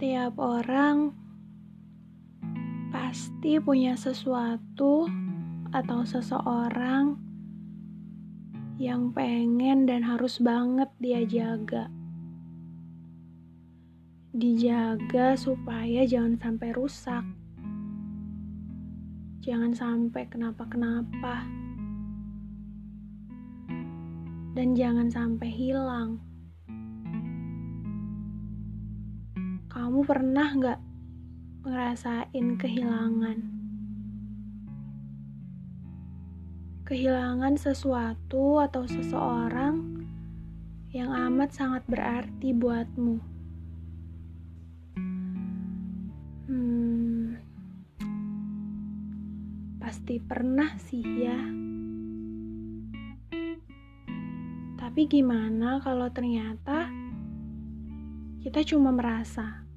Setiap orang pasti punya sesuatu atau seseorang yang pengen dan harus banget dia jaga. Dijaga supaya jangan sampai rusak. Jangan sampai kenapa-kenapa. Dan jangan sampai hilang. Kamu pernah nggak ngerasain kehilangan? Kehilangan sesuatu atau seseorang yang amat sangat berarti buatmu. Hmm, pasti pernah sih ya. Tapi gimana kalau ternyata kita cuma merasa.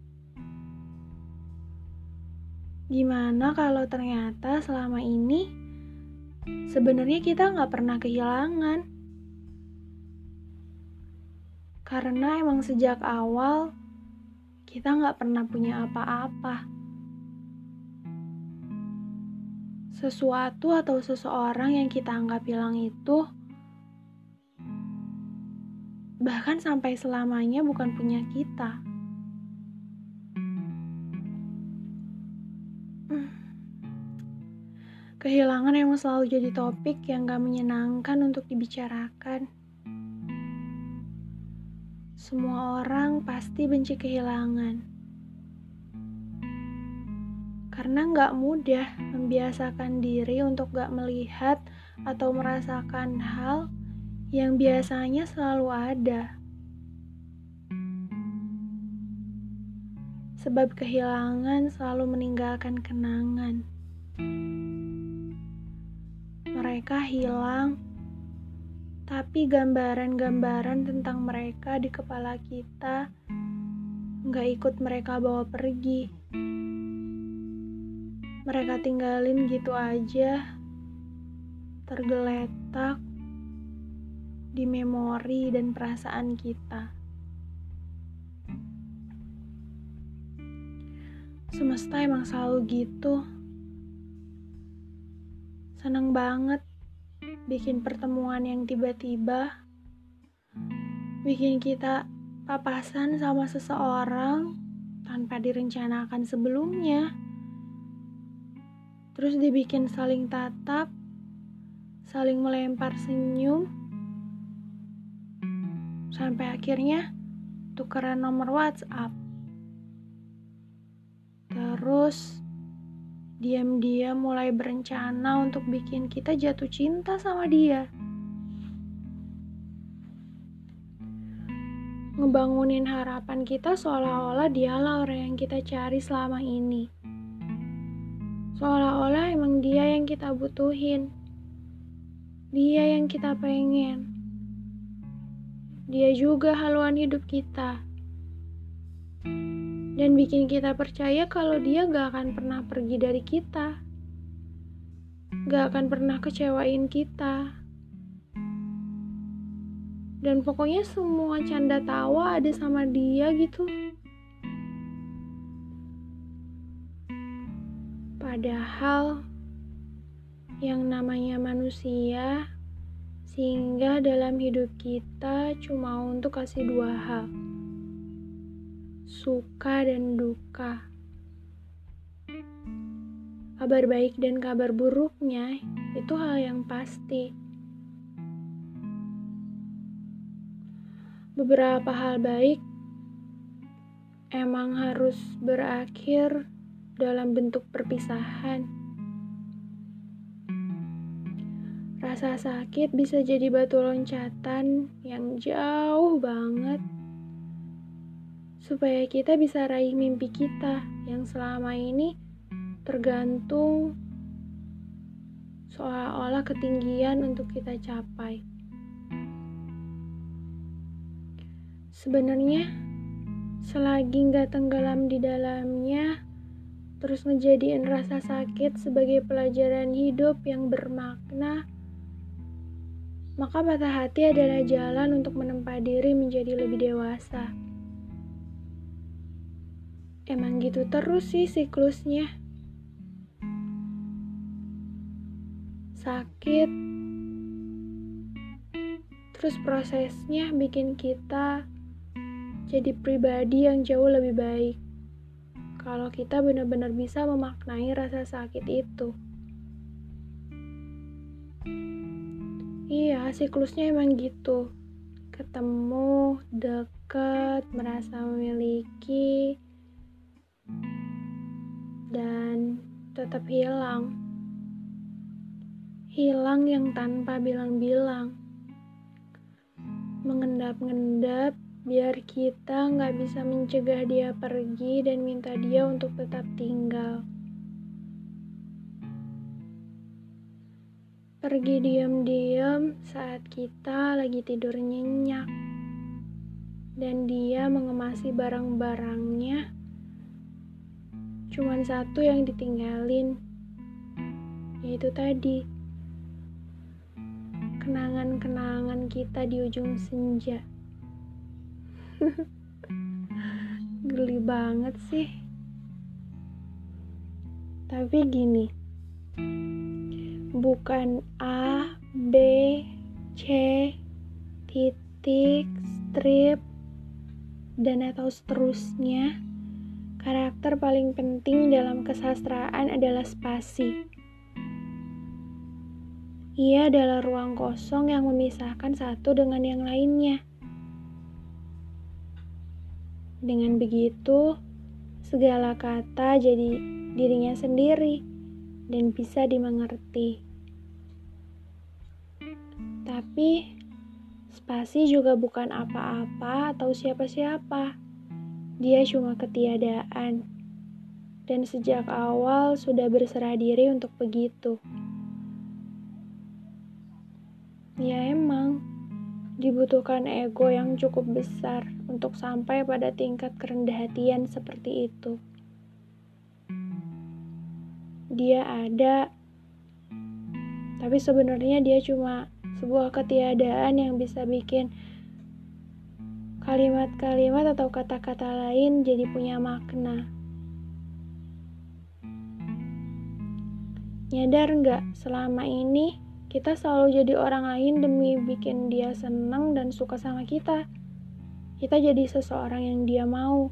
Gimana kalau ternyata selama ini sebenarnya kita nggak pernah kehilangan? Karena emang sejak awal kita nggak pernah punya apa-apa. Sesuatu atau seseorang yang kita anggap hilang itu bahkan sampai selamanya bukan punya kita. Kehilangan emang selalu jadi topik yang gak menyenangkan untuk dibicarakan. Semua orang pasti benci kehilangan. Karena gak mudah membiasakan diri untuk gak melihat atau merasakan hal yang biasanya selalu ada. Sebab kehilangan selalu meninggalkan kenangan. Mereka hilang, tapi gambaran-gambaran tentang mereka di kepala kita nggak ikut mereka bawa pergi. Mereka tinggalin gitu aja, tergeletak di memori dan perasaan kita. Semesta emang selalu gitu. Seneng banget bikin pertemuan yang tiba-tiba bikin kita papasan sama seseorang tanpa direncanakan sebelumnya. Terus dibikin saling tatap, saling melempar senyum, Sampai akhirnya tukeran nomor WhatsApp. Terus diam-diam mulai berencana untuk bikin kita jatuh cinta sama dia. Ngebangunin harapan kita seolah-olah dialah orang yang kita cari selama ini. Seolah-olah emang dia yang kita butuhin. Dia yang kita pengen. Dia juga haluan hidup kita. Dan bikin kita percaya kalau dia gak akan pernah pergi dari kita. Gak akan pernah kecewain kita. Dan pokoknya semua canda tawa ada sama dia gitu. Padahal yang namanya manusia sehingga dalam hidup kita cuma untuk kasih dua hal, suka dan duka. Kabar baik dan kabar buruknya itu hal yang pasti. Beberapa hal baik emang harus berakhir dalam bentuk perpisahan. Rasa sakit bisa jadi batu loncatan yang jauh banget supaya kita bisa raih mimpi kita yang selama ini tergantung seolah-olah ketinggian untuk kita capai. Sebenarnya, selagi nggak tenggelam di dalamnya, terus ngejadiin rasa sakit sebagai pelajaran hidup yang bermakna, maka patah hati adalah jalan untuk menempa diri menjadi lebih dewasa. Emang gitu terus sih siklusnya. Sakit, terus prosesnya bikin kita jadi pribadi yang jauh lebih baik. Kalau kita benar-benar bisa memaknai rasa sakit itu. Iya, siklusnya emang gitu. Ketemu, dekat, merasa memiliki, dan tetap hilang. Hilang yang tanpa bilang-bilang. Mengendap-ngendap biar kita nggak bisa mencegah dia pergi dan minta dia untuk tetap tinggal. Pergi diam-diam saat kita lagi tidur nyenyak. Dan dia mengemasi barang-barangnya. Cuman satu yang ditinggalin. Yaitu tadi. Kenangan-kenangan kita di ujung senja. Geli banget sih. Tapi gini bukan A, B, C, titik, strip, dan atau seterusnya, karakter paling penting dalam kesastraan adalah spasi. Ia adalah ruang kosong yang memisahkan satu dengan yang lainnya. Dengan begitu, segala kata jadi dirinya sendiri dan bisa dimengerti. Tapi spasi juga bukan apa-apa atau siapa-siapa. Dia cuma ketiadaan. Dan sejak awal sudah berserah diri untuk begitu. Ya emang, dibutuhkan ego yang cukup besar untuk sampai pada tingkat kerendah hatian seperti itu dia ada, tapi sebenarnya dia cuma sebuah ketiadaan yang bisa bikin kalimat-kalimat atau kata-kata lain jadi punya makna. Nyadar nggak selama ini kita selalu jadi orang lain demi bikin dia senang dan suka sama kita. Kita jadi seseorang yang dia mau.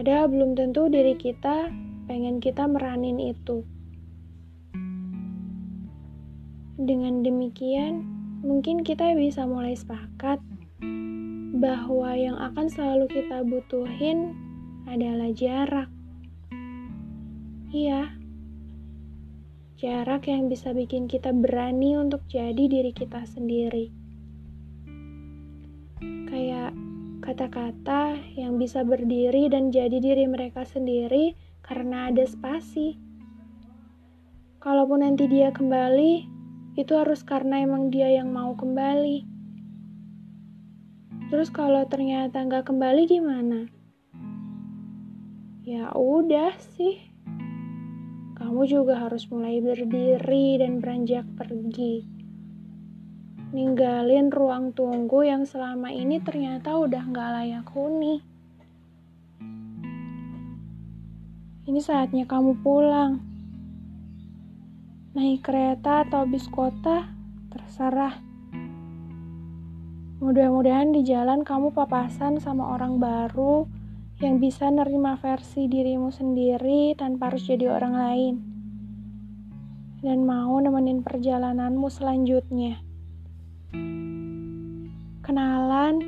Padahal belum tentu diri kita pengen kita meranin itu. Dengan demikian, mungkin kita bisa mulai sepakat bahwa yang akan selalu kita butuhin adalah jarak. Iya, jarak yang bisa bikin kita berani untuk jadi diri kita sendiri. Kayak kata-kata yang bisa berdiri dan jadi diri mereka sendiri karena ada spasi. Kalaupun nanti dia kembali, itu harus karena emang dia yang mau kembali. Terus kalau ternyata nggak kembali gimana? Ya udah sih. Kamu juga harus mulai berdiri dan beranjak pergi. Ninggalin ruang tunggu yang selama ini ternyata udah nggak layak huni. Ini saatnya kamu pulang. Naik kereta atau bis kota, terserah. Mudah-mudahan di jalan kamu papasan sama orang baru yang bisa nerima versi dirimu sendiri tanpa harus jadi orang lain. Dan mau nemenin perjalananmu selanjutnya. Kenalan,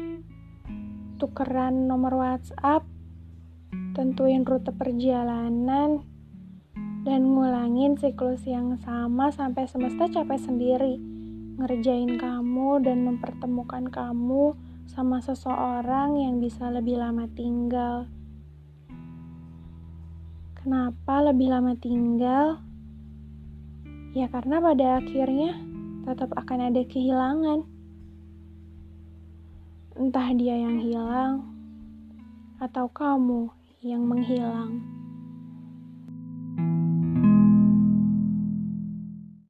tukeran nomor WhatsApp, tentuin rute perjalanan, dan ngulangin siklus yang sama sampai semesta capek sendiri, ngerjain kamu dan mempertemukan kamu sama seseorang yang bisa lebih lama tinggal. Kenapa lebih lama tinggal? Ya karena pada akhirnya tetap akan ada kehilangan. Entah dia yang hilang atau kamu yang menghilang.